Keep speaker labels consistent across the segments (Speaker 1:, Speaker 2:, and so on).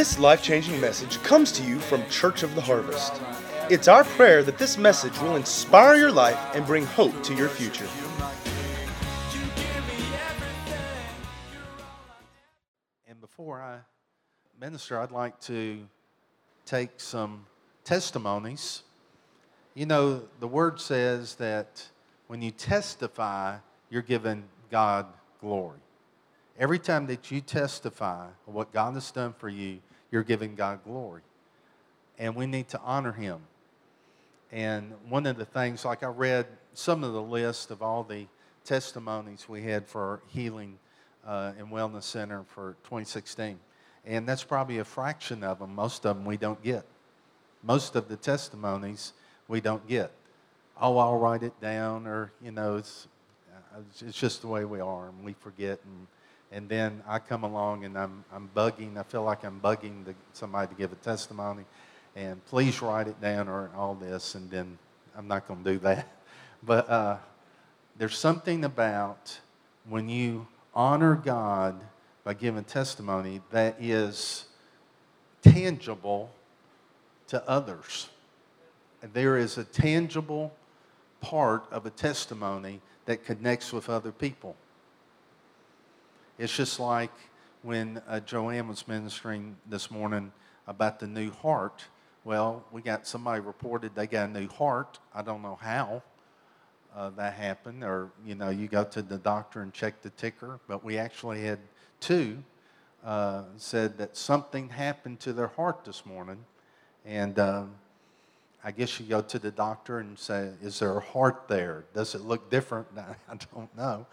Speaker 1: This life changing message comes to you from Church of the Harvest. It's our prayer that this message will inspire your life and bring hope to your future.
Speaker 2: And before I minister, I'd like to take some testimonies. You know, the word says that when you testify, you're giving God glory. Every time that you testify of what God has done for you, you're giving God glory. And we need to honor Him. And one of the things, like I read some of the list of all the testimonies we had for healing uh, and wellness center for 2016, and that's probably a fraction of them. Most of them we don't get. Most of the testimonies we don't get. Oh, I'll write it down, or you know, it's it's just the way we are, and we forget. And and then I come along and I'm I'm bugging. I feel like I'm bugging the, somebody to give a testimony, and please write it down or all this, and then I'm not going to do that. But uh, there's something about when you honor God by giving testimony that is tangible to others. There is a tangible part of a testimony that connects with other people. It's just like when uh, Joanne was ministering this morning about the new heart. Well, we got somebody reported they got a new heart. I don't know how uh, that happened, or you know, you go to the doctor and check the ticker. But we actually had two uh, said that something happened to their heart this morning, and um, I guess you go to the doctor and say, "Is there a heart there? Does it look different?" I don't know.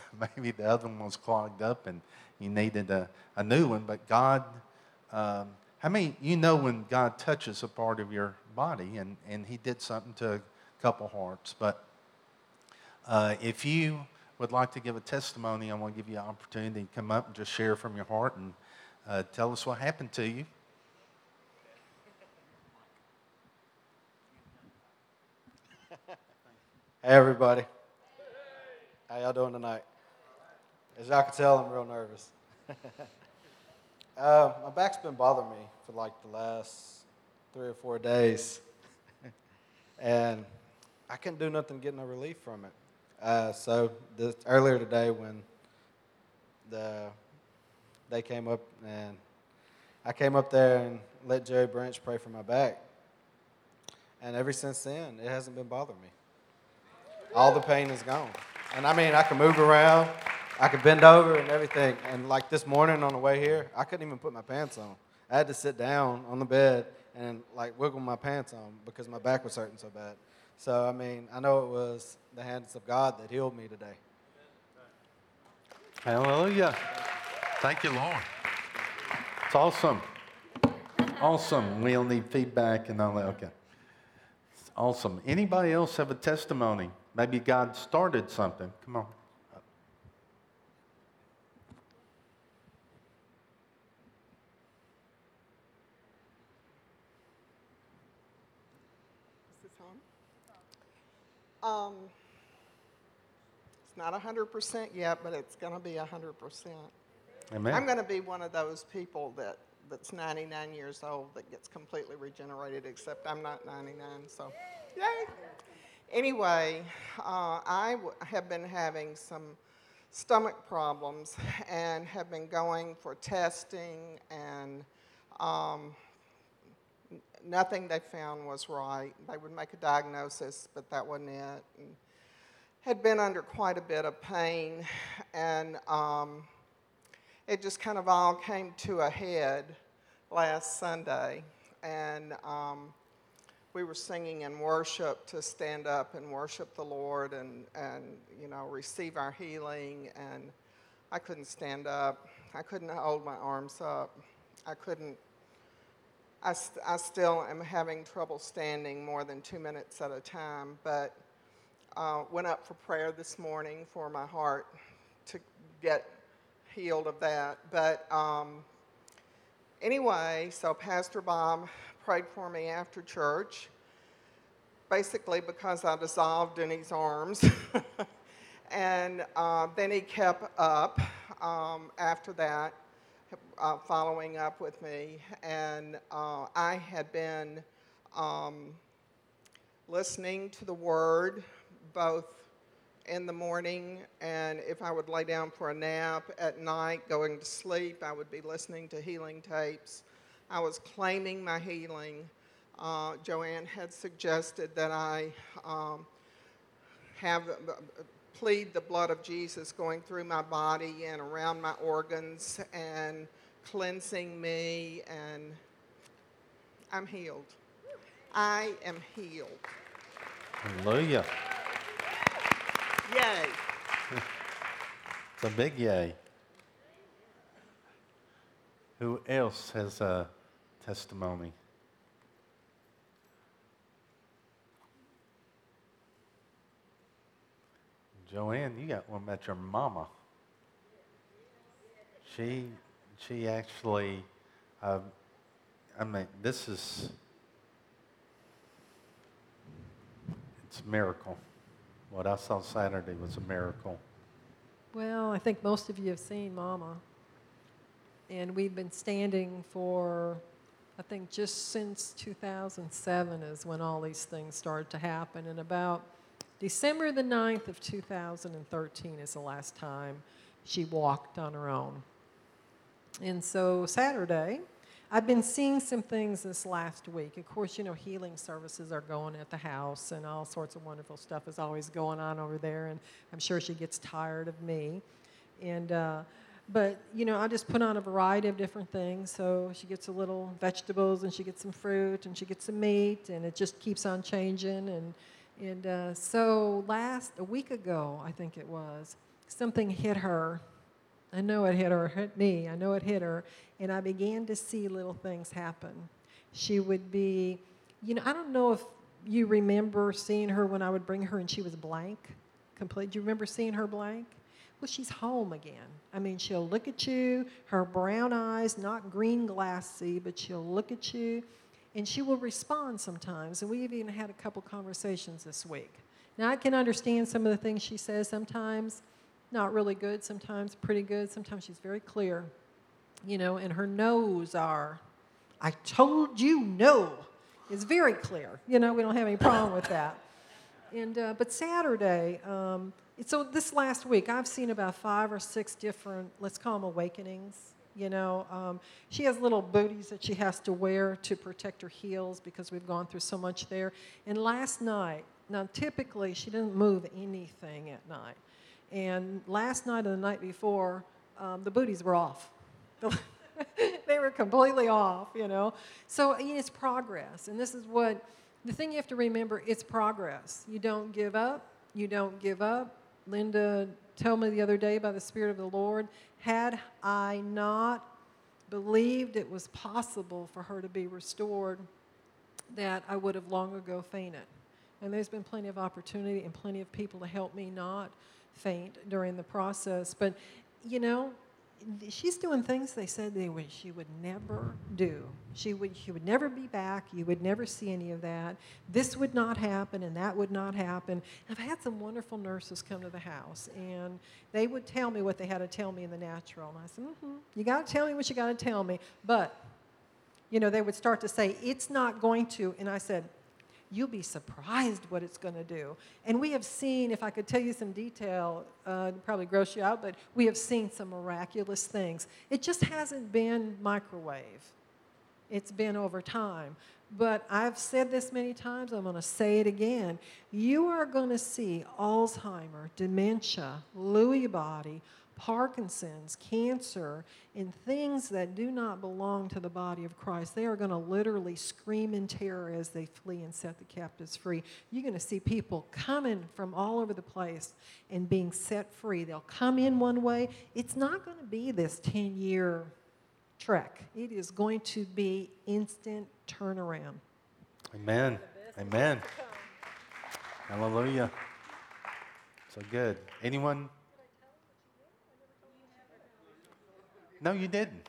Speaker 2: Maybe the other one was clogged up and you needed a, a new one. But God, um, how many you know when God touches a part of your body and and He did something to a couple hearts, but uh, if you would like to give a testimony, I want to give you an opportunity to come up and just share from your heart and uh, tell us what happened to you.
Speaker 3: Hey everybody. How y'all doing tonight? As y'all can tell, I'm real nervous. uh, my back's been bothering me for like the last three or four days. and I couldn't do nothing to get no relief from it. Uh, so this, earlier today when the they came up and I came up there and let Jerry Branch pray for my back. And ever since then, it hasn't been bothering me all the pain is gone. And I mean, I can move around, I can bend over and everything. And like this morning on the way here, I couldn't even put my pants on. I had to sit down on the bed and like wiggle my pants on because my back was hurting so bad. So, I mean, I know it was the hands of God that healed me today.
Speaker 2: Hallelujah. Thank you, Lord. It's awesome. Awesome. We'll need feedback and all that. Okay. It's awesome. Anybody else have a testimony? Maybe God started something. Come on.
Speaker 4: Is this on? Um, it's not 100% yet, but it's going to be 100%.
Speaker 2: Amen.
Speaker 4: I'm going to be one of those people that, that's 99 years old that gets completely regenerated, except I'm not 99, so yay. Anyway, uh, I have been having some stomach problems and have been going for testing, and um, nothing they found was right. They would make a diagnosis, but that wasn't it. And had been under quite a bit of pain, and um, it just kind of all came to a head last Sunday. And um, we were singing in worship to stand up and worship the Lord and, and you know, receive our healing. And I couldn't stand up. I couldn't hold my arms up. I couldn't. I, st- I still am having trouble standing more than two minutes at a time, but uh, went up for prayer this morning for my heart to get healed of that. But um, anyway, so Pastor Bob prayed for me after church, basically because I dissolved in his arms. and uh, then he kept up um, after that, uh, following up with me, and uh, I had been um, listening to the Word both in the morning and if I would lay down for a nap at night, going to sleep, I would be listening to healing tapes. I was claiming my healing. Uh, Joanne had suggested that I um, have uh, plead the blood of Jesus going through my body and around my organs and cleansing me, and I'm healed. I am healed.
Speaker 2: Hallelujah.
Speaker 4: Yay.
Speaker 2: It's a big yay. Who else has a testimony? Joanne, you got one about your mama. She, she actually, uh, I mean, this is, it's a miracle. What I saw Saturday was a miracle.
Speaker 5: Well, I think most of you have seen Mama. And we've been standing for, I think, just since 2007 is when all these things started to happen. And about December the 9th of 2013 is the last time she walked on her own. And so Saturday, I've been seeing some things this last week. Of course, you know, healing services are going at the house, and all sorts of wonderful stuff is always going on over there. And I'm sure she gets tired of me. And, uh, but, you know, I just put on a variety of different things. So she gets a little vegetables, and she gets some fruit, and she gets some meat, and it just keeps on changing. And, and uh, so last, a week ago, I think it was, something hit her I know it hit her, hit me. I know it hit her. And I began to see little things happen. She would be, you know, I don't know if you remember seeing her when I would bring her and she was blank, complete. Do you remember seeing her blank? Well, she's home again. I mean, she'll look at you, her brown eyes, not green glassy, but she'll look at you and she will respond sometimes. And we've even had a couple conversations this week. Now, I can understand some of the things she says sometimes not really good, sometimes pretty good, sometimes she's very clear, you know, and her no's are, I told you no, is very clear. You know, we don't have any problem with that. And, uh, but Saturday, um, so this last week, I've seen about five or six different, let's call them awakenings. You know, um, she has little booties that she has to wear to protect her heels because we've gone through so much there. And last night, now typically she doesn't move anything at night. And last night and the night before, um, the booties were off. they were completely off, you know. So it's progress. And this is what the thing you have to remember it's progress. You don't give up. You don't give up. Linda told me the other day by the Spirit of the Lord, had I not believed it was possible for her to be restored, that I would have long ago fainted. And there's been plenty of opportunity and plenty of people to help me not faint during the process. But, you know, she's doing things they said they would, she would never do. She would, she would never be back. You would never see any of that. This would not happen and that would not happen. I've had some wonderful nurses come to the house and they would tell me what they had to tell me in the natural. And I said, mm-hmm, you got to tell me what you got to tell me. But, you know, they would start to say, it's not going to. And I said, you'll be surprised what it's going to do. And we have seen, if I could tell you some detail, uh, probably gross you out, but we have seen some miraculous things. It just hasn't been microwave, it's been over time. But I've said this many times, I'm going to say it again. You are going to see Alzheimer, dementia, Lewy body, Parkinson's, cancer, and things that do not belong to the body of Christ, they are going to literally scream in terror as they flee and set the captives free. You're going to see people coming from all over the place and being set free. They'll come in one way. It's not going to be this 10 year trek, it is going to be instant turnaround.
Speaker 2: Amen. Amen. Hallelujah. So good. Anyone No, you didn't.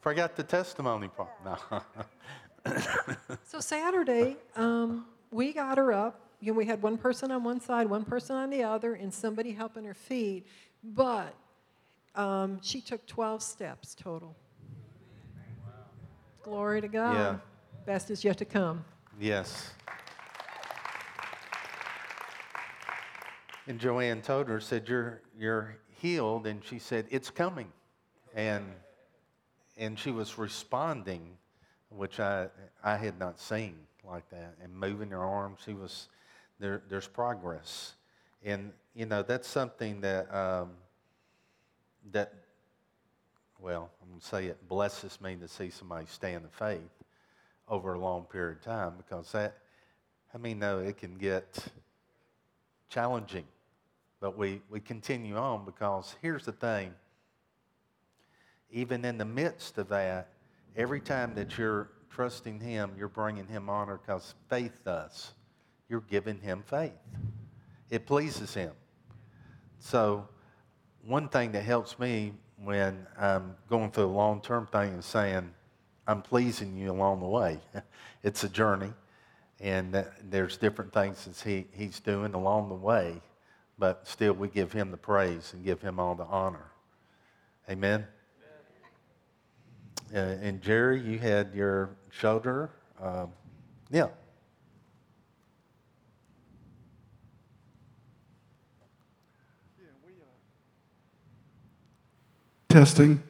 Speaker 2: Forgot the testimony part. No.
Speaker 5: so Saturday, um, we got her up. You know, we had one person on one side, one person on the other, and somebody helping her feet. But Um, she took 12 steps total. Glory to God.
Speaker 2: Yeah.
Speaker 5: Best is yet to come.
Speaker 2: Yes. And Joanne told her, said, You're you're healed, and she said, It's coming. And and she was responding, which I I had not seen like that. And moving her arms, she was there there's progress. And you know, that's something that um, that well, I'm gonna say it blesses me to see somebody stay in the faith over a long period of time because that, I mean, no, it can get challenging. But we, we continue on because here's the thing even in the midst of that, every time that you're trusting Him, you're bringing Him honor because faith does. You're giving Him faith, it pleases Him. So, one thing that helps me when I'm going through a long term thing is saying, I'm pleasing you along the way. it's a journey, and there's different things that he, he's doing along the way, but still we give him the praise and give him all the honor. Amen. Uh, and Jerry, you had your shoulder. Um, yeah.
Speaker 6: Testing.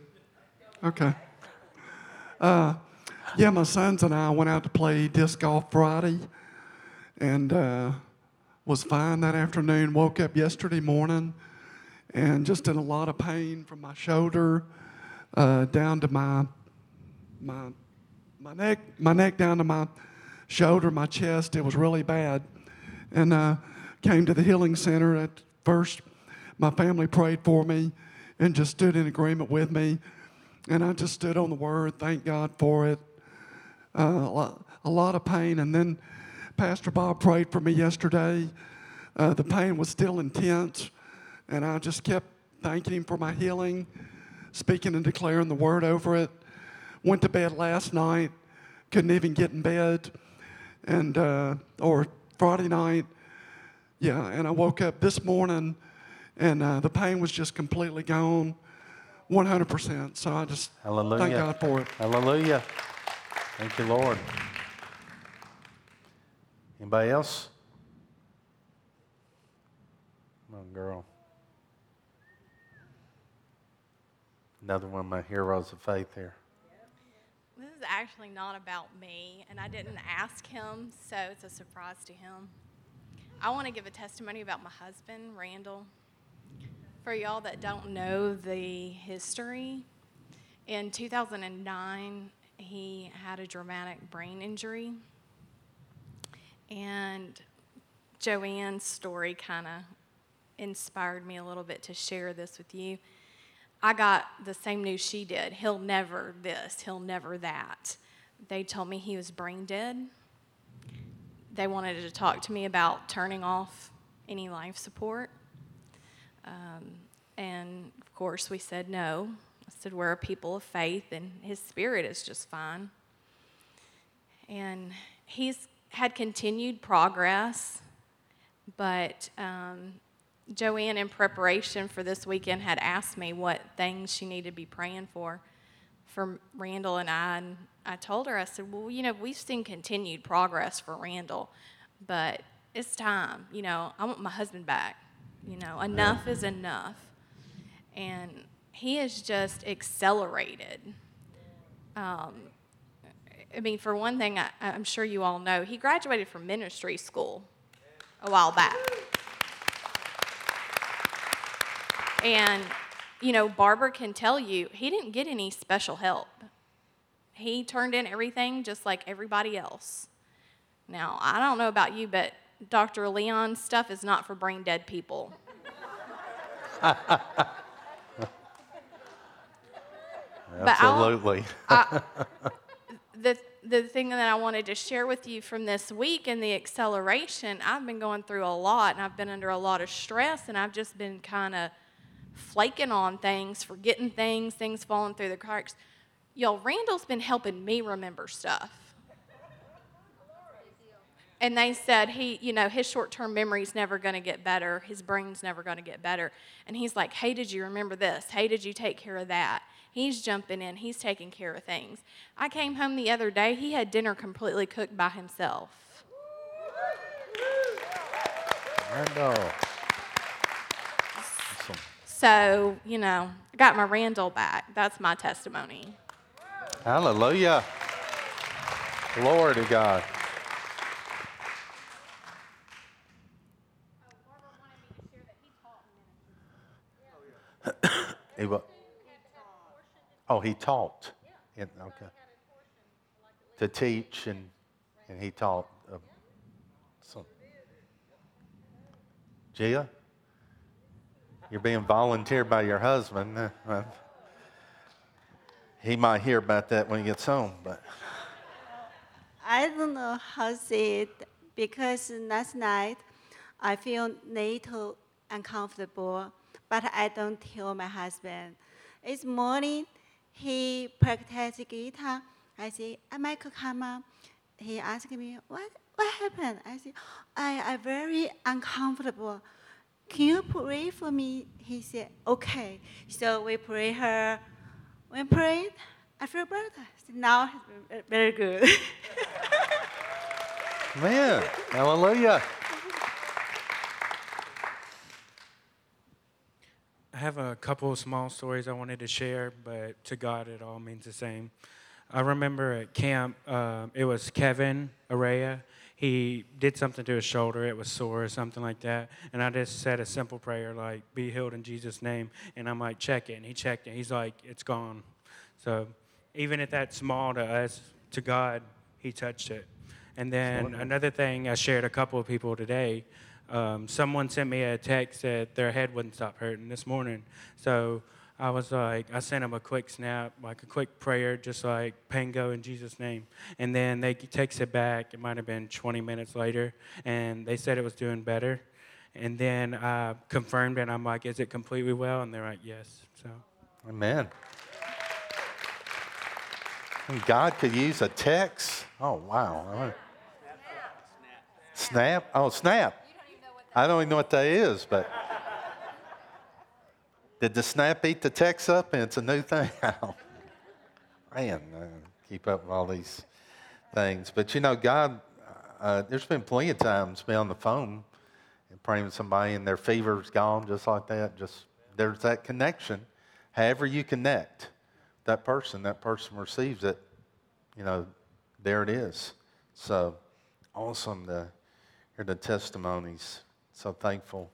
Speaker 6: Okay. Uh, yeah, my sons and I went out to play disc golf Friday and uh, was fine that afternoon. Woke up yesterday morning and just in a lot of pain from my shoulder uh, down to my, my, my, neck, my neck down to my shoulder, my chest. It was really bad. And uh, came to the healing center at first. My family prayed for me and just stood in agreement with me. And I just stood on the word, thank God for it. Uh, a, lot, of pain. And then Pastor Bob prayed for me yesterday. Uh, the pain was still intense. And I just kept thanking him for my healing, speaking and declaring the word over it. Went to bed last night, couldn't even get in bed. And, uh, or Friday night, yeah, and I woke up this morning and uh, the pain was just completely gone, 100%. So I just
Speaker 2: Hallelujah.
Speaker 6: thank God for it.
Speaker 2: Hallelujah. Thank you, Lord. Anybody else? Come on, girl. Another one of my heroes of faith here.
Speaker 7: Actually not about me, and I didn't ask him, so it's a surprise to him. I want to give a testimony about my husband, Randall. For y'all that don't know the history, in 2009, he had a dramatic brain injury. And Joanne's story kind of inspired me a little bit to share this with you. I got the same news she did. He'll never this, he'll never that. They told me he was brain dead. They wanted to talk to me about turning off any life support. Um, and of course, we said no. I said, We're a people of faith, and his spirit is just fine. And he's had continued progress, but um, Joanne, in preparation for this weekend, had asked me what things she needed to be praying for for Randall and I. And I told her, I said, Well, you know, we've seen continued progress for Randall, but it's time. You know, I want my husband back. You know, enough is enough. And he has just accelerated. Um, I mean, for one thing, I, I'm sure you all know, he graduated from ministry school a while back. And, you know, Barbara can tell you, he didn't get any special help. He turned in everything just like everybody else. Now, I don't know about you, but Dr. Leon's stuff is not for brain dead people.
Speaker 2: Absolutely.
Speaker 7: I, the, the thing that I wanted to share with you from this week and the acceleration, I've been going through a lot and I've been under a lot of stress and I've just been kind of flaking on things, forgetting things, things falling through the cracks. Y'all, Randall's been helping me remember stuff. and they said he, you know, his short-term memory's never going to get better. His brain's never going to get better. And he's like, "Hey, did you remember this? Hey, did you take care of that?" He's jumping in. He's taking care of things. I came home the other day. He had dinner completely cooked by himself.
Speaker 2: Randall. Awesome.
Speaker 7: So, you know, I got my Randall back. That's my testimony.
Speaker 2: Hallelujah. Glory to God. he wa- Oh, he taught. In, okay. To teach and and he taught. Uh, so. Gia, you're being volunteered by your husband. Uh, uh, he might hear about that when he gets home, but
Speaker 8: I don't know how to say it because last night I feel little uncomfortable, but I don't tell my husband. This morning he practiced guitar. I say, Michael, come. He asked me, what, what happened? I say, I am very uncomfortable. Can you pray for me? He said, okay. So we pray her. We prayed. I feel better. Now it's very good.
Speaker 2: man, hallelujah.
Speaker 9: I have a couple of small stories I wanted to share, but to God it all means the same. I remember at camp, um, it was Kevin Araya. He did something to his shoulder, it was sore or something like that. And I just said a simple prayer like, be healed in Jesus' name. And I'm like, check it. And he checked it. He's like, it's gone. So even if that's small to us, to God, he touched it. And then another thing I shared a couple of people today. Um, someone sent me a text that their head wouldn't stop hurting this morning. So I was like, I sent them a quick snap, like a quick prayer, just like Pango in Jesus' name. And then they takes it back. It might have been 20 minutes later, and they said it was doing better. And then I confirmed it. I'm like, is it completely well? And they're like, yes. So.
Speaker 2: Amen. And God could use a text. Oh, wow. Snap? Oh, snap. I don't even know what that is, but did the snap eat the text up and it's a new thing? Man, keep up with all these things. But you know, God, uh, there's been plenty of times be on the phone and praying with somebody and their fever's gone just like that. Just there's that connection. However you connect that person, that person receives it. You know, there it is. So awesome to hear the testimonies. So thankful.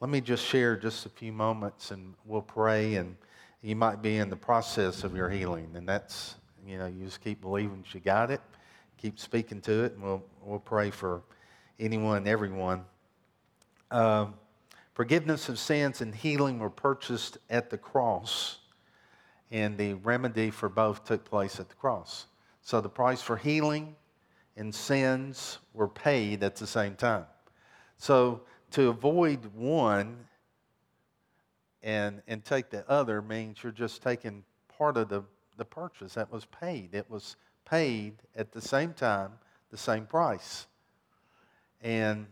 Speaker 2: Let me just share just a few moments and we'll pray and you might be in the process of your healing. And that's you know you just keep believing you got it keep speaking to it and we'll, we'll pray for anyone everyone. Um, forgiveness of sins and healing were purchased at the cross and the remedy for both took place at the cross. So the price for healing and sins were paid at the same time. So to avoid one and, and take the other means you're just taking part of the, the purchase that was paid. It was paid at the same time, the same price. And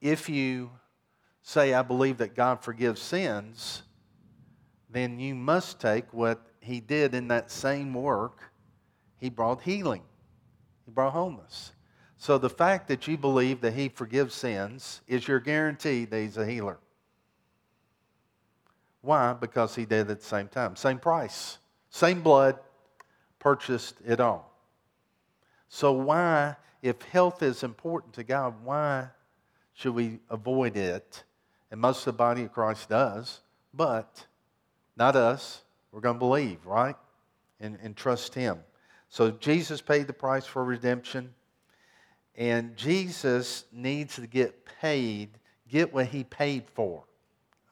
Speaker 2: if you say, I believe that God forgives sins, then you must take what He did in that same work. He brought healing, He brought wholeness. So the fact that you believe that He forgives sins is your guarantee that He's a healer. Why? Because He did at the same time. Same price, same blood, purchased it all. So, why, if health is important to God, why should we avoid it? And most of the body of Christ does, but not us. We're going to believe, right? And, and trust Him. So, Jesus paid the price for redemption. And Jesus needs to get paid, get what he paid for.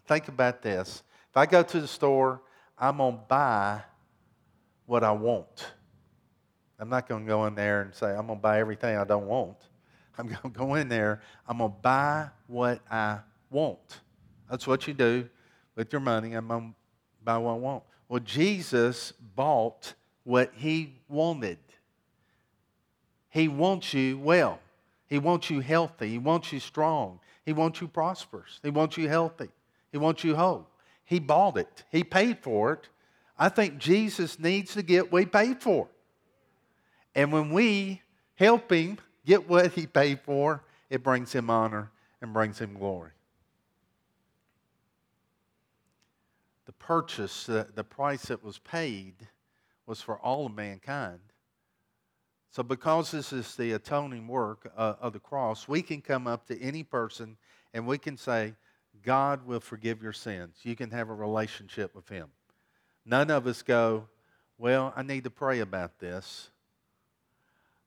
Speaker 2: Think about this. If I go to the store, I'm going to buy what I want. I'm not going to go in there and say, I'm going to buy everything I don't want. I'm going to go in there, I'm going to buy what I want. That's what you do with your money. I'm going to buy what I want. Well, Jesus bought what he wanted. He wants you well. He wants you healthy. He wants you strong. He wants you prosperous. He wants you healthy. He wants you whole. He bought it, He paid for it. I think Jesus needs to get what He paid for. And when we help Him get what He paid for, it brings Him honor and brings Him glory. The purchase, the, the price that was paid, was for all of mankind. So, because this is the atoning work uh, of the cross, we can come up to any person and we can say, God will forgive your sins. You can have a relationship with Him. None of us go, Well, I need to pray about this.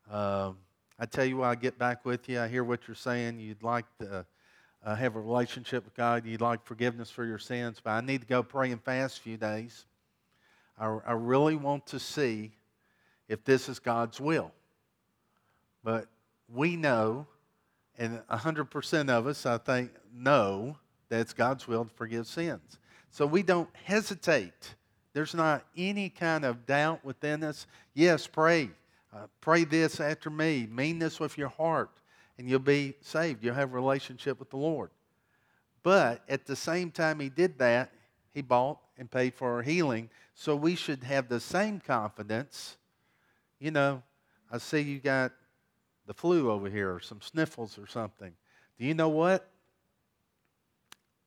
Speaker 2: Uh, I tell you, I get back with you. I hear what you're saying. You'd like to uh, have a relationship with God. You'd like forgiveness for your sins, but I need to go pray and fast a few days. I, I really want to see if this is God's will. But we know, and 100% of us, I think, know that it's God's will to forgive sins. So we don't hesitate. There's not any kind of doubt within us. Yes, pray. Uh, pray this after me. Mean this with your heart, and you'll be saved. You'll have a relationship with the Lord. But at the same time he did that, he bought and paid for our healing. So we should have the same confidence. You know, I see you got the flu over here or some sniffles or something. Do you know what?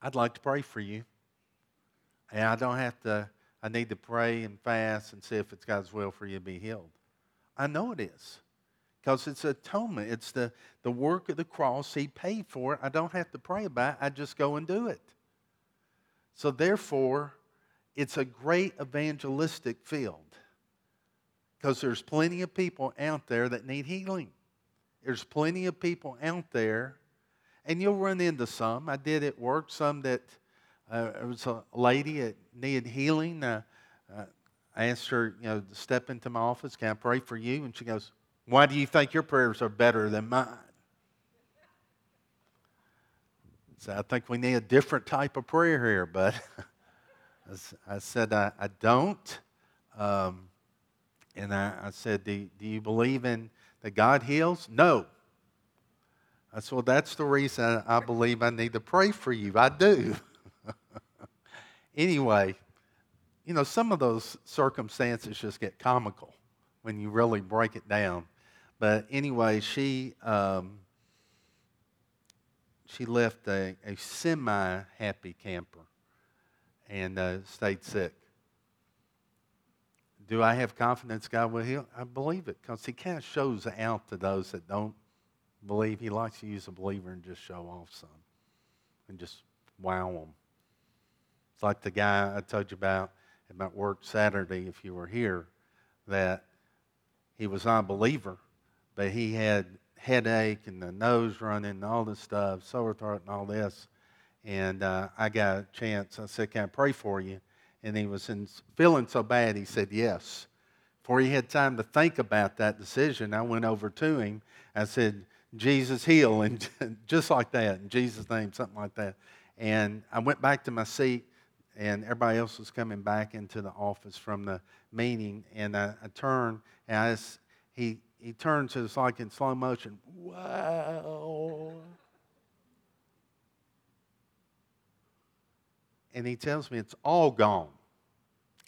Speaker 2: I'd like to pray for you. And I don't have to, I need to pray and fast and see if it's God's will for you to be healed. I know it is. Because it's atonement. It's the, the work of the cross. He paid for it. I don't have to pray about it. I just go and do it. So therefore, it's a great evangelistic field. Because there's plenty of people out there that need healing. There's plenty of people out there and you'll run into some. I did at work some that uh, it was a lady that needed healing. Uh, uh, I asked her, you know, to step into my office. Can I pray for you? And she goes, Why do you think your prayers are better than mine? So I think we need a different type of prayer here, but I said, I, I don't. Um, and I, I said, do, do you believe in that God heals? No. I said, Well, that's the reason I believe I need to pray for you. I do. anyway, you know, some of those circumstances just get comical when you really break it down. But anyway, she um, she left a, a semi happy camper and uh, stayed sick. Do I have confidence God will heal? I believe it because He kind of shows out to those that don't believe. He likes to use a believer and just show off some and just wow them. It's like the guy I told you about about work Saturday, if you were here, that he was not a believer, but he had headache and the nose running and all this stuff, sore throat and all this. And uh, I got a chance. I said, Can I pray for you? And he was in, feeling so bad, he said, Yes. Before he had time to think about that decision, I went over to him. I said, Jesus heal, and just like that, in Jesus' name, something like that. And I went back to my seat, and everybody else was coming back into the office from the meeting, and I, I turned, and I just, he, he turns to us like in slow motion, wow. And he tells me it's all gone.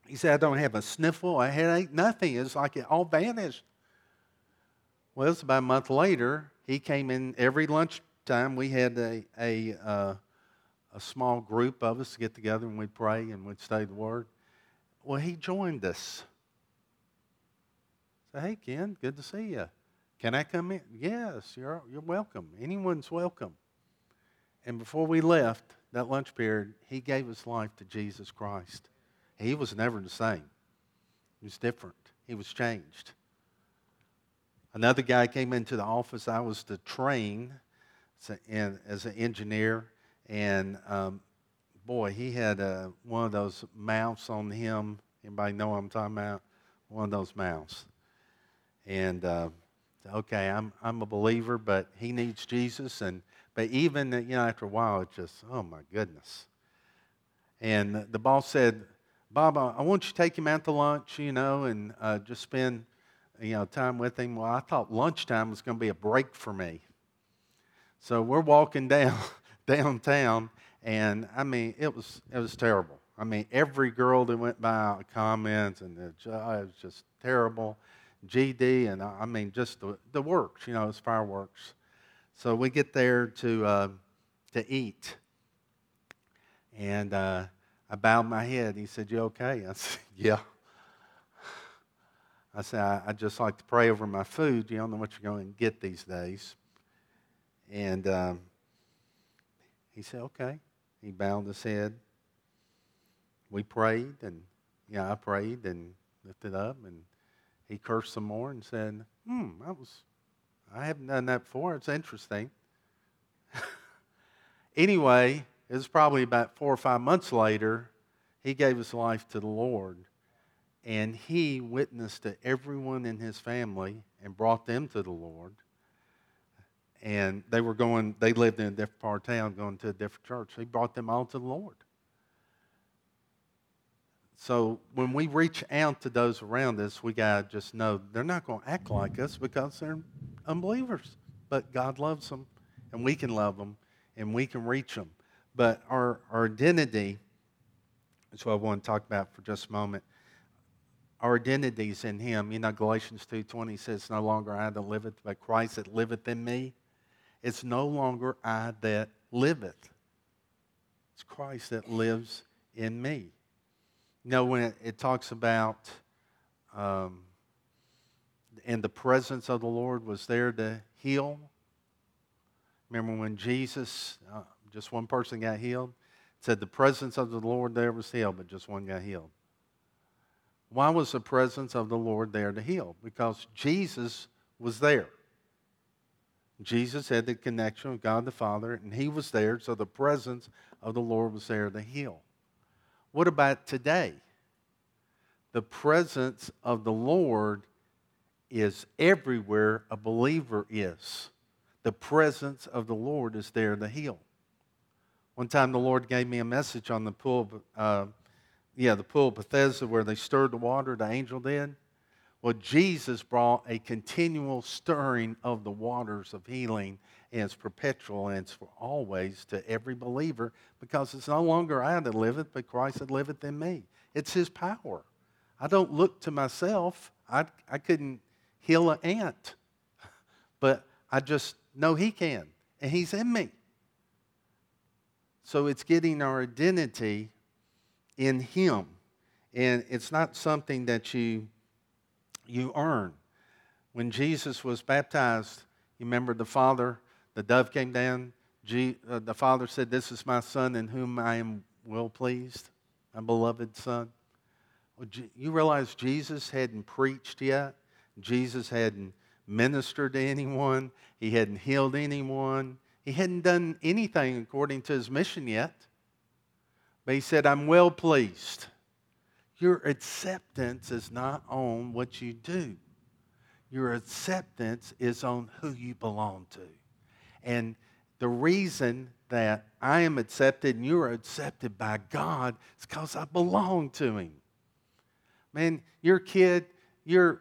Speaker 2: He said, I don't have a sniffle, a headache, nothing. It's like it all vanished. Well, it's about a month later, he came in every lunchtime. We had a, a, uh, a small group of us to get together and we'd pray and we'd study the Word. Well, he joined us. Say, hey, Ken, good to see you. Can I come in? Yes, you're, you're welcome. Anyone's welcome. And before we left that lunch period, he gave his life to Jesus Christ. He was never the same, he was different, he was changed. Another guy came into the office I was to train as an engineer, and um, boy, he had uh, one of those mouths on him. Anybody know what I'm talking about? One of those mouths. And uh, okay, I'm I'm a believer, but he needs Jesus, and but even you know after a while, it's just oh my goodness. And the boss said, Bob, I want you to take him out to lunch, you know, and uh, just spend you know, time with him. Well, I thought lunchtime was going to be a break for me. So we're walking down downtown, and I mean, it was it was terrible. I mean, every girl that went by comments, and it, was just terrible. GD, and I mean, just the, the works, you know, it's fireworks. So we get there to, uh, to eat. And uh, I bowed my head. He said, You okay? I said, Yeah. I said, I, I just like to pray over my food. You don't know what you're going to get these days. And um, he said, Okay. He bowed his head. We prayed, and yeah, I prayed and lifted up, and he cursed some more and said, Hmm, that was, I haven't done that before. It's interesting. anyway, it was probably about four or five months later, he gave his life to the Lord. And he witnessed to everyone in his family and brought them to the Lord. And they were going, they lived in a different part of town, going to a different church. He brought them all to the Lord. So when we reach out to those around us, we got to just know they're not going to act like us because they're unbelievers. But God loves them, and we can love them, and we can reach them. But our, our identity is what I want to talk about for just a moment. Our identity is in Him. You know, Galatians 2.20 says, No longer I that liveth, but Christ that liveth in me. It's no longer I that liveth. It's Christ that lives in me. You know, when it, it talks about, um, and the presence of the Lord was there to heal. Remember when Jesus, uh, just one person got healed? It said the presence of the Lord there was healed, but just one got healed. Why was the presence of the Lord there to heal? Because Jesus was there. Jesus had the connection with God the Father, and he was there, so the presence of the Lord was there to heal. What about today? The presence of the Lord is everywhere a believer is. The presence of the Lord is there to heal. One time the Lord gave me a message on the pool uh, yeah, the pool Bethesda where they stirred the water, the angel did. Well, Jesus brought a continual stirring of the waters of healing, and it's perpetual and it's for always to every believer because it's no longer I that liveth, but Christ that liveth in me. It's His power. I don't look to myself. I, I couldn't heal an ant, but I just know He can, and He's in me. So it's getting our identity in Him. And it's not something that you, you earn. When Jesus was baptized, you remember the Father, the dove came down. G, uh, the Father said, This is my Son in whom I am well pleased, my beloved Son. Well, you realize Jesus hadn't preached yet? Jesus hadn't ministered to anyone. He hadn't healed anyone. He hadn't done anything according to his mission yet. But he said, I'm well pleased. Your acceptance is not on what you do, your acceptance is on who you belong to. And the reason that I am accepted and you're accepted by God is because I belong to Him. Man, your kid, your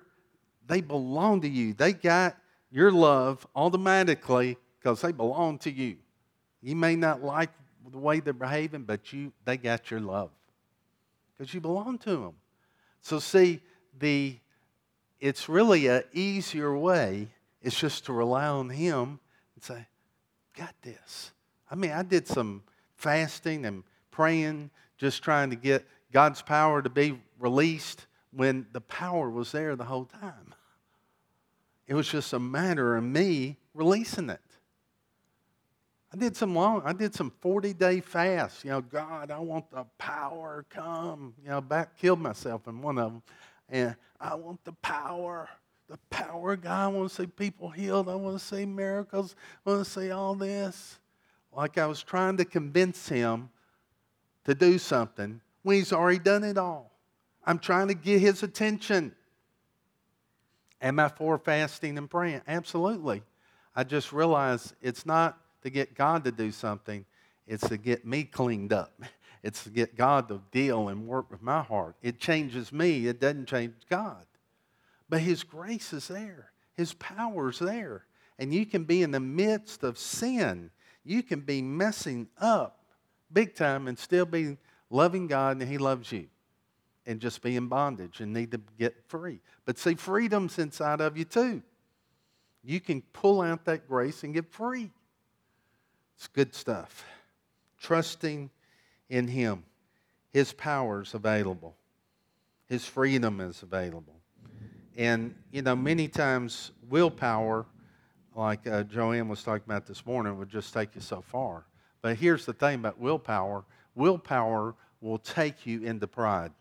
Speaker 2: they belong to you. They got your love automatically because they belong to you. You may not like the way they're behaving, but you they got your love because you belong to them. So see, the it's really an easier way. It's just to rely on Him and say, "Got this." I mean, I did some fasting and praying, just trying to get God's power to be released when the power was there the whole time. It was just a matter of me releasing it. I did some long, I did some 40 day fasts. You know, God, I want the power come. You know, back killed myself in one of them. And I want the power, the power of God. I want to see people healed. I want to see miracles. I want to see all this. Like I was trying to convince him to do something when he's already done it all. I'm trying to get his attention. Am I for fasting and praying? Absolutely. I just realized it's not to get God to do something, it's to get me cleaned up. It's to get God to deal and work with my heart. It changes me, it doesn't change God. But His grace is there, His power is there. And you can be in the midst of sin. You can be messing up big time and still be loving God and He loves you and just be in bondage and need to get free. But see, freedom's inside of you too. You can pull out that grace and get free. It's good stuff. Trusting in Him. His power is available, His freedom is available. And, you know, many times willpower, like uh, Joanne was talking about this morning, would just take you so far. But here's the thing about willpower willpower will take you into pride.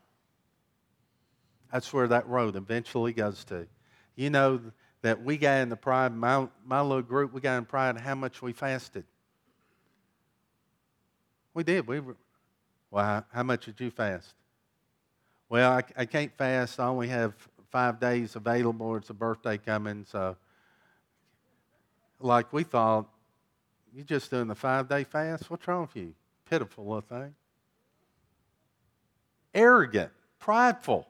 Speaker 2: That's where that road eventually goes to. You know that we got in the pride, my, my little group, we got in pride how much we fasted. We did. We were, well, how much did you fast? Well, I, I can't fast. I only have five days available. It's a birthday coming, so like we thought, you're just doing the five day fast. What's wrong with you? Pitiful little thing. Arrogant, prideful.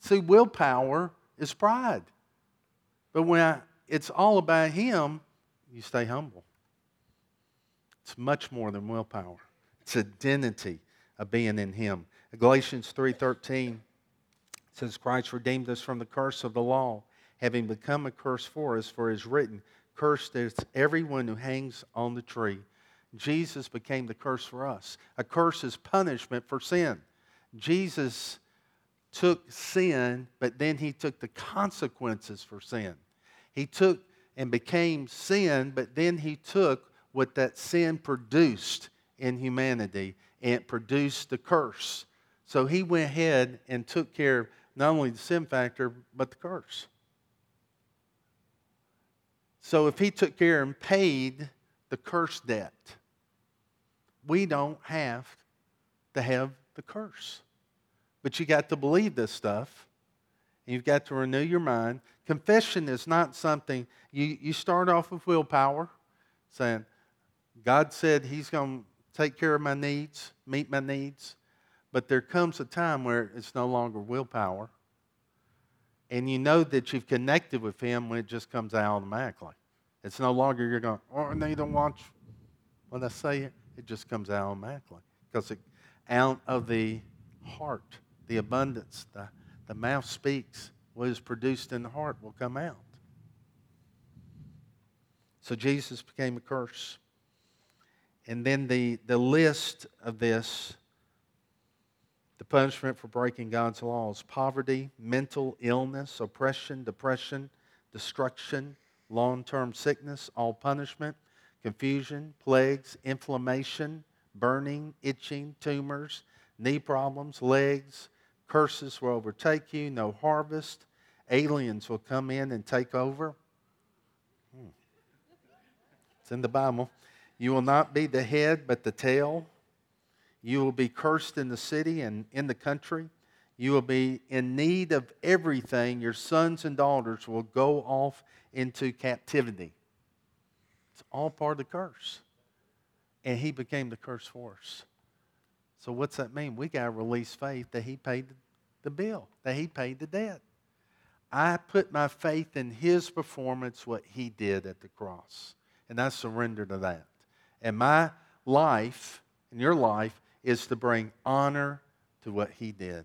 Speaker 2: See, willpower is pride. But when I, it's all about Him, you stay humble. It's much more than willpower. It's identity of being in Him. Galatians 3.13 says, Christ redeemed us from the curse of the law, having become a curse for us, for it is written, Cursed is everyone who hangs on the tree. Jesus became the curse for us. A curse is punishment for sin. Jesus took sin, but then he took the consequences for sin. He took and became sin, but then he took what that sin produced in humanity and produced the curse. So he went ahead and took care of not only the sin factor, but the curse. So if he took care and paid the curse debt, we don't have to have the curse. But you got to believe this stuff. And you've got to renew your mind. Confession is not something you, you start off with willpower, saying, God said He's going take care of my needs, meet my needs. But there comes a time where it's no longer willpower. And you know that you've connected with Him when it just comes out automatically. It's no longer you're going, oh, they don't watch when I say it. It just comes out automatically because it, out of the heart the abundance, the, the mouth speaks. What is produced in the heart will come out. So Jesus became a curse. And then the, the list of this the punishment for breaking God's laws poverty, mental illness, oppression, depression, destruction, long term sickness, all punishment, confusion, plagues, inflammation, burning, itching, tumors, knee problems, legs, Curses will overtake you, no harvest. Aliens will come in and take over. Hmm. It's in the Bible. You will not be the head, but the tail. You will be cursed in the city and in the country. You will be in need of everything. Your sons and daughters will go off into captivity. It's all part of the curse. And he became the curse for us. So what's that mean? We got to release faith that he paid the bill, that he paid the debt. I put my faith in his performance, what he did at the cross. And I surrender to that. And my life and your life is to bring honor to what he did.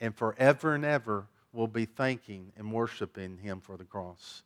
Speaker 2: And forever and ever, we'll be thanking and worshiping him for the cross.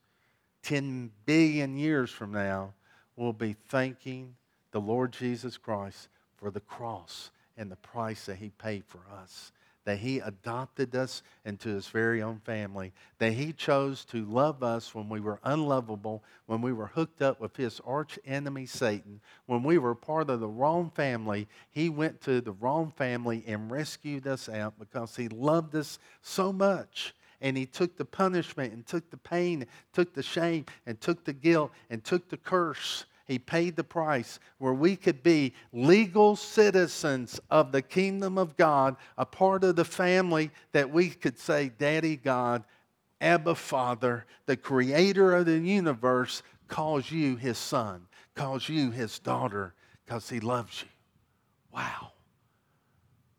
Speaker 2: 10 billion years from now, we'll be thanking the Lord Jesus Christ for the cross and the price that he paid for us. That he adopted us into his very own family. That he chose to love us when we were unlovable, when we were hooked up with his arch enemy Satan, when we were part of the wrong family. He went to the wrong family and rescued us out because he loved us so much and he took the punishment and took the pain, took the shame, and took the guilt, and took the curse he paid the price where we could be legal citizens of the kingdom of God, a part of the family that we could say, Daddy God, Abba Father, the creator of the universe, calls you his son, calls you his daughter, because he loves you. Wow.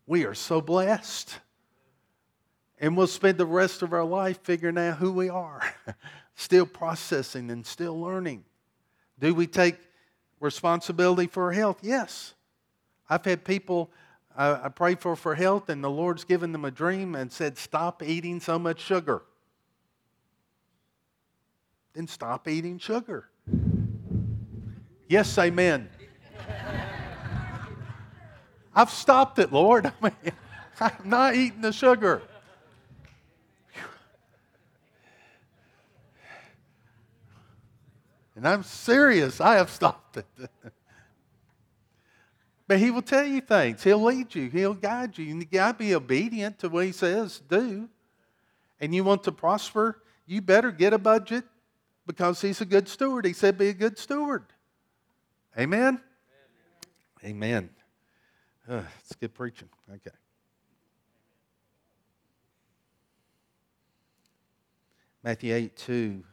Speaker 2: We are so blessed. And we'll spend the rest of our life figuring out who we are, still processing and still learning. Do we take responsibility for our health? Yes. I've had people I, I prayed for for health, and the Lord's given them a dream and said, Stop eating so much sugar. Then stop eating sugar. Yes, amen. I've stopped it, Lord. I mean, I'm not eating the sugar. And I'm serious. I have stopped it. but He will tell you things. He'll lead you. He'll guide you. And you got to be obedient to what He says do. And you want to prosper, you better get a budget because He's a good steward. He said, be a good steward. Amen? Amen. Uh, it's good preaching. Okay. Matthew 8, 2.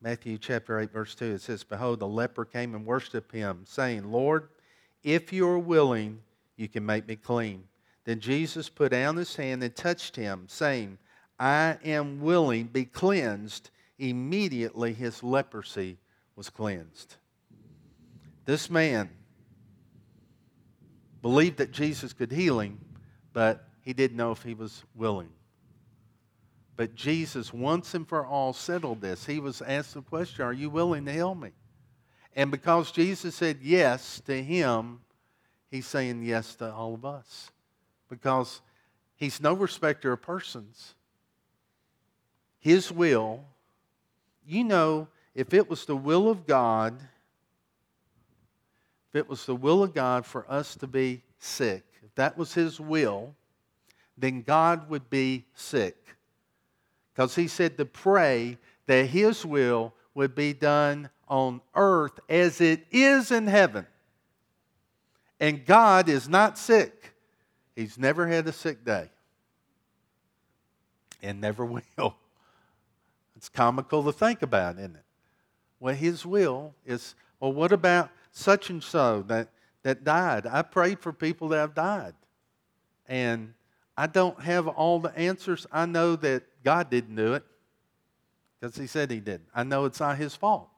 Speaker 2: Matthew chapter 8, verse 2, it says, Behold, the leper came and worshiped him, saying, Lord, if you are willing, you can make me clean. Then Jesus put down his hand and touched him, saying, I am willing, be cleansed. Immediately his leprosy was cleansed. This man believed that Jesus could heal him, but he didn't know if he was willing. But Jesus, once and for all, settled this. He was asked the question Are you willing to heal me? And because Jesus said yes to him, he's saying yes to all of us. Because he's no respecter of persons. His will, you know, if it was the will of God, if it was the will of God for us to be sick, if that was his will, then God would be sick. Because he said to pray that his will would be done on earth as it is in heaven. And God is not sick. He's never had a sick day. And never will. It's comical to think about, isn't it? Well, his will is, well, what about such and so that, that died? I prayed for people that have died. And I don't have all the answers. I know that God didn't do it because He said He didn't. I know it's not His fault.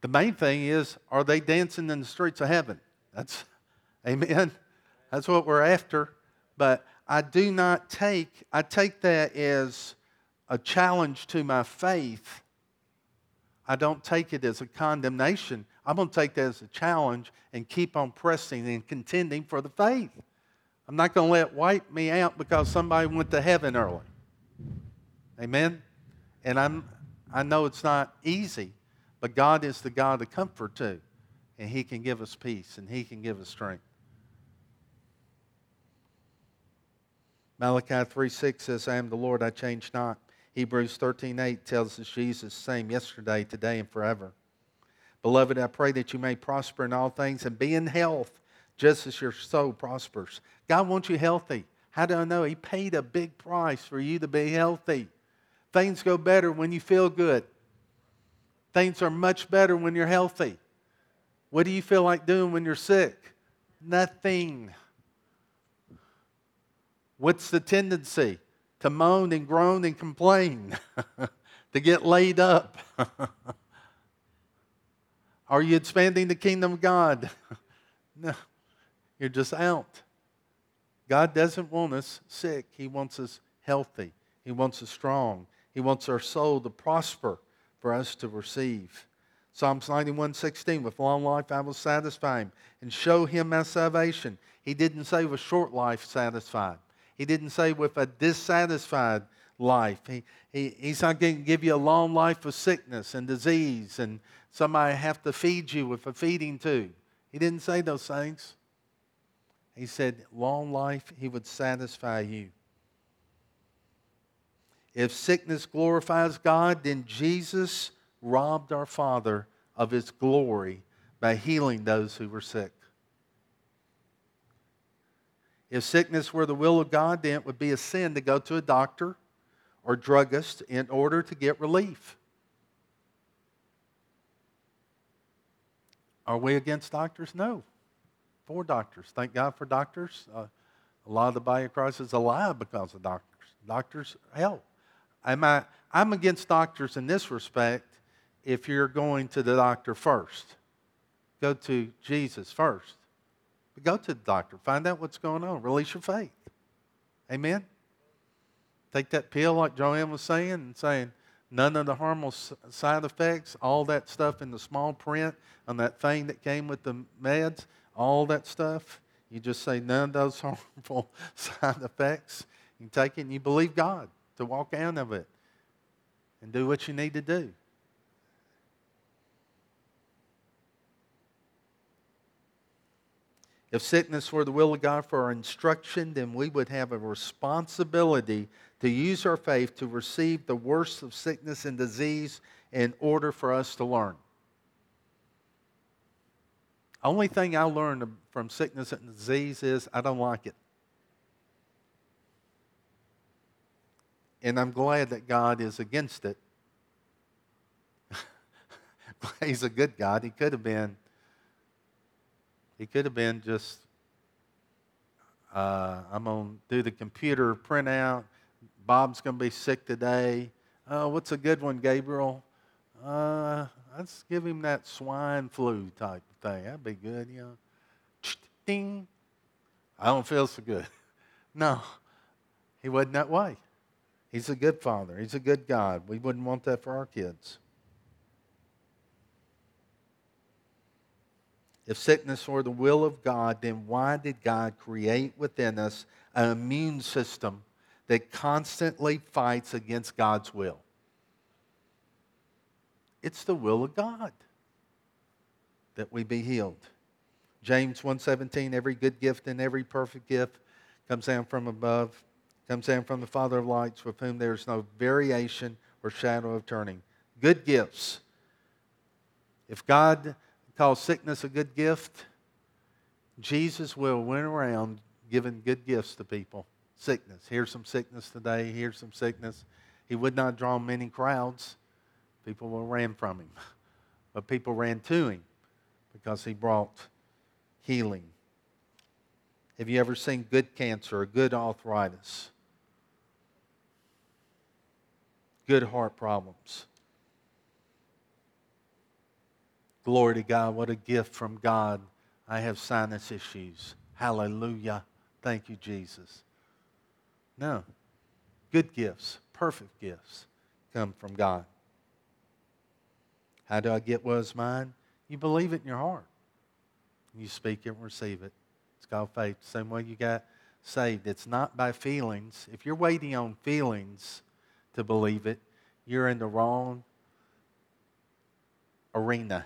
Speaker 2: The main thing is, are they dancing in the streets of heaven? That's, amen. That's what we're after. But I do not take, I take that as a challenge to my faith. I don't take it as a condemnation. I'm going to take that as a challenge and keep on pressing and contending for the faith. I'm not going to let wipe me out because somebody went to heaven early. Amen? And I'm, I know it's not easy, but God is the God of comfort too. And He can give us peace and He can give us strength. Malachi 3 6 says, I am the Lord, I change not. Hebrews 13 8 tells us Jesus the same yesterday, today, and forever. Beloved, I pray that you may prosper in all things and be in health just as your soul prospers. God wants you healthy. How do I know? He paid a big price for you to be healthy. Things go better when you feel good. Things are much better when you're healthy. What do you feel like doing when you're sick? Nothing. What's the tendency? To moan and groan and complain, to get laid up. Are you expanding the kingdom of God? no. You're just out. God doesn't want us sick. He wants us healthy. He wants us strong. He wants our soul to prosper for us to receive. Psalms 91 16, with long life I will satisfy him and show him my salvation. He didn't say with short life satisfied. He didn't say with a dissatisfied life. He, he, he's not going to give you a long life of sickness and disease and somebody have to feed you with a feeding tube. He didn't say those things. He said, long life, He would satisfy you. If sickness glorifies God, then Jesus robbed our Father of His glory by healing those who were sick. If sickness were the will of God, then it would be a sin to go to a doctor or druggist in order to get relief. Are we against doctors? No for doctors. Thank God for doctors. Uh, A lot of the body of Christ is alive because of doctors. Doctors help. Am I, I'm against doctors in this respect if you're going to the doctor first. Go to Jesus first. But go to the doctor. Find out what's going on. Release your faith. Amen? Take that pill, like Joanne was saying, and saying, none of the harmful side effects, all that stuff in the small print on that thing that came with the meds, all that stuff. You just say none of those harmful side effects. You take it and you believe God to walk out of it and do what you need to do. If sickness were the will of God for our instruction, then we would have a responsibility to use our faith to receive the worst of sickness and disease in order for us to learn. Only thing I learned from sickness and disease is I don't like it. And I'm glad that God is against it. He's a good God. He could have been he could have been just, uh, I'm to do the computer printout. Bob's to be sick today. Uh, what's a good one, Gabriel? Uh, let's give him that swine flu type thing. That'd be good, you know. Ding. I don't feel so good. No, he wasn't that way. He's a good father. He's a good God. We wouldn't want that for our kids. If sickness were the will of God, then why did God create within us an immune system that constantly fights against God's will? It's the will of God that we be healed. James 1:17 every good gift and every perfect gift comes down from above comes down from the father of lights with whom there is no variation or shadow of turning good gifts if God calls sickness a good gift, Jesus will went around giving good gifts to people. Sickness. Here's some sickness today. Here's some sickness. He would not draw many crowds. People ran from him. But people ran to him because he brought healing. Have you ever seen good cancer or good arthritis? Good heart problems? Glory to God. What a gift from God. I have sinus issues. Hallelujah. Thank you, Jesus. No. Good gifts, perfect gifts come from God. How do I get what's mine? You believe it in your heart. You speak it and receive it. It's called faith. Same way you got saved. It's not by feelings. If you're waiting on feelings to believe it, you're in the wrong arena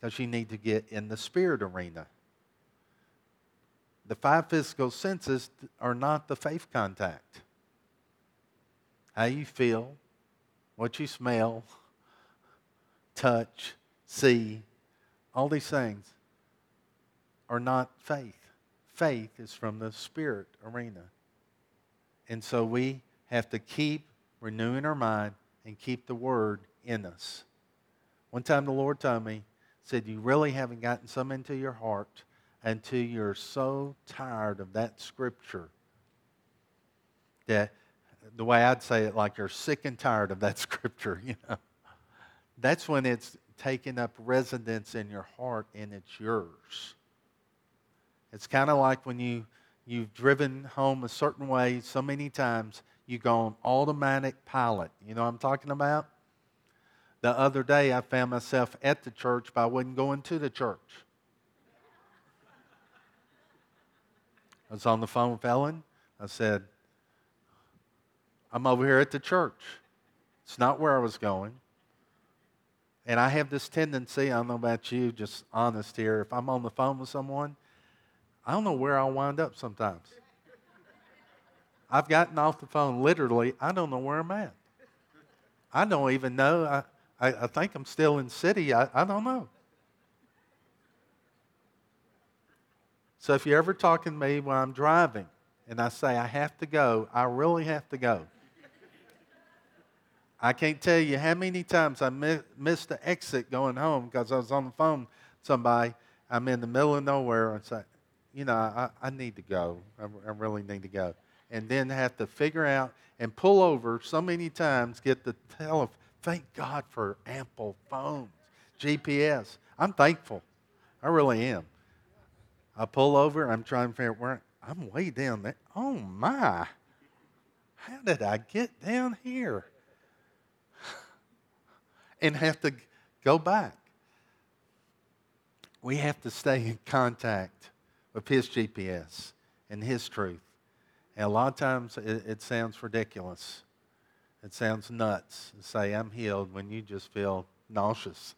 Speaker 2: because you need to get in the spirit arena. The five physical senses are not the faith contact. How you feel, what you smell, touch, see, all these things are not faith. Faith is from the spirit arena. And so we have to keep renewing our mind and keep the word in us. One time the Lord told me, said, You really haven't gotten some into your heart until you're so tired of that scripture that the way I'd say it, like you're sick and tired of that scripture, you know. That's when it's taken up residence in your heart and it's yours. It's kind of like when you, you've driven home a certain way so many times, you go on automatic pilot. You know what I'm talking about? The other day, I found myself at the church, but I wasn't going to the church. I was on the phone with Ellen. I said, I'm over here at the church. It's not where I was going. And I have this tendency, I don't know about you, just honest here, if I'm on the phone with someone, I don't know where I'll wind up sometimes. I've gotten off the phone literally, I don't know where I'm at. I don't even know. I, I, I think I'm still in city. I, I don't know. So if you're ever talking to me while I'm driving and I say I have to go, I really have to go. I can't tell you how many times I mi- missed the exit going home because I was on the phone somebody. I'm in the middle of nowhere and say, you know, I, I need to go. I, I really need to go. And then have to figure out and pull over so many times, get the telephone. Thank God for Apple phones, GPS. I'm thankful. I really am. I pull over, I'm trying to figure out where I'm way down there. Oh my. How did I get down here? And have to go back. We have to stay in contact with His GPS and His truth. And a lot of times it, it sounds ridiculous. It sounds nuts to say, I'm healed when you just feel nauseous.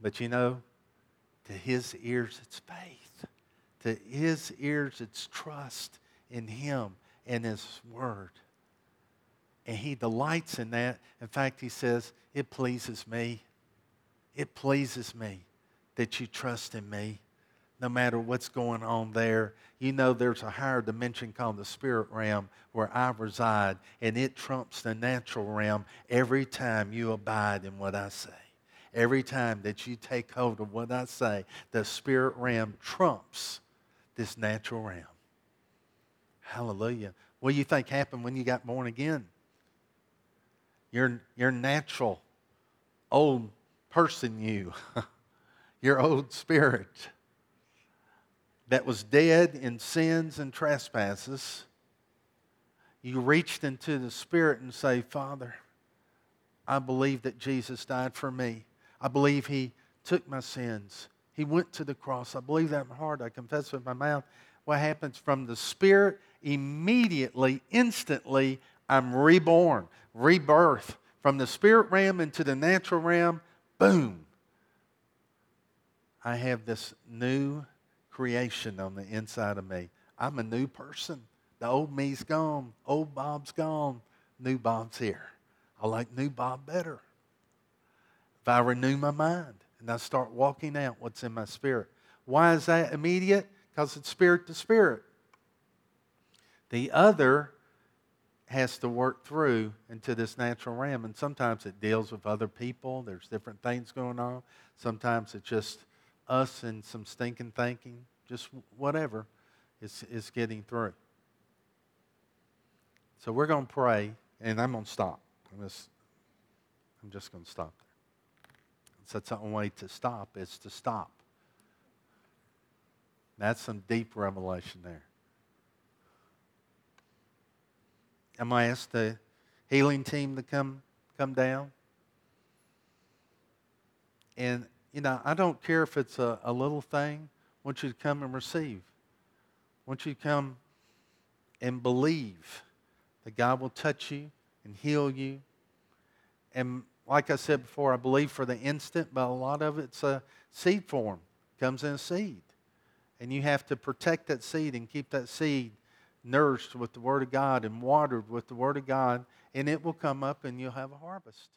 Speaker 2: But you know, to His ears, it's faith. To His ears, it's trust in Him and His Word. And He delights in that. In fact, He says, It pleases me. It pleases me that you trust in me no matter what's going on there. You know, there's a higher dimension called the spirit realm where I reside, and it trumps the natural realm every time you abide in what I say. Every time that you take hold of what I say, the spirit realm trumps this natural realm. Hallelujah. What do you think happened when you got born again? Your, your natural old person, you, your old spirit that was dead in sins and trespasses, you reached into the Spirit and say, Father, I believe that Jesus died for me. I believe He took my sins. He went to the cross. I believe that in my heart. I confess with my mouth. What happens from the Spirit? Immediately, instantly, I'm reborn, rebirth. From the spirit realm into the natural realm, boom. I have this new creation on the inside of me. I'm a new person. The old me's gone. Old Bob's gone. New Bob's here. I like new Bob better. If I renew my mind and I start walking out what's in my spirit. Why is that immediate? Because it's spirit to spirit. The other has to work through into this natural realm, and sometimes it deals with other people. There's different things going on. Sometimes it's just us and some stinking thinking, just whatever is, is getting through. So we're going to pray, and I'm going to stop. I'm just, I'm just going to stop there. So that's the only way to stop is to stop. That's some deep revelation there. I'm I asked the healing team to come, come down. And you know, I don't care if it's a, a little thing. I want you to come and receive. I want you to come and believe that God will touch you and heal you. And like I said before, I believe for the instant, but a lot of it's a seed form. It comes in a seed. And you have to protect that seed and keep that seed nourished with the Word of God and watered with the Word of God, and it will come up and you'll have a harvest.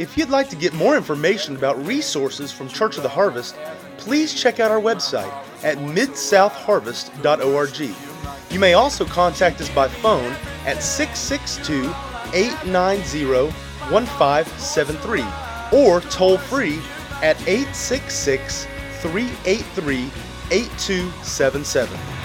Speaker 1: If you'd like to get more information about resources from Church of the Harvest, please check out our website at midsouthharvest.org. You may also contact us by phone at 662 890 1573 or toll free at 866 383 8277.